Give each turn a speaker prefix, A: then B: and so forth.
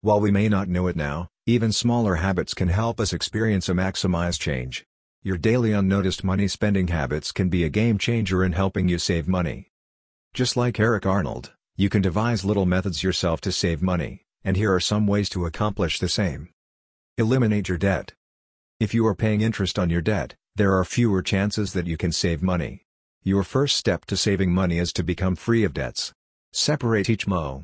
A: While we may not know it now, even smaller habits can help us experience a maximize change. Your daily unnoticed money spending habits can be a game changer in helping you save money. Just like Eric Arnold, you can devise little methods yourself to save money, and here are some ways to accomplish the same. Eliminate your debt. If you are paying interest on your debt, there are fewer chances that you can save money. Your first step to saving money is to become free of debts. Separate each mo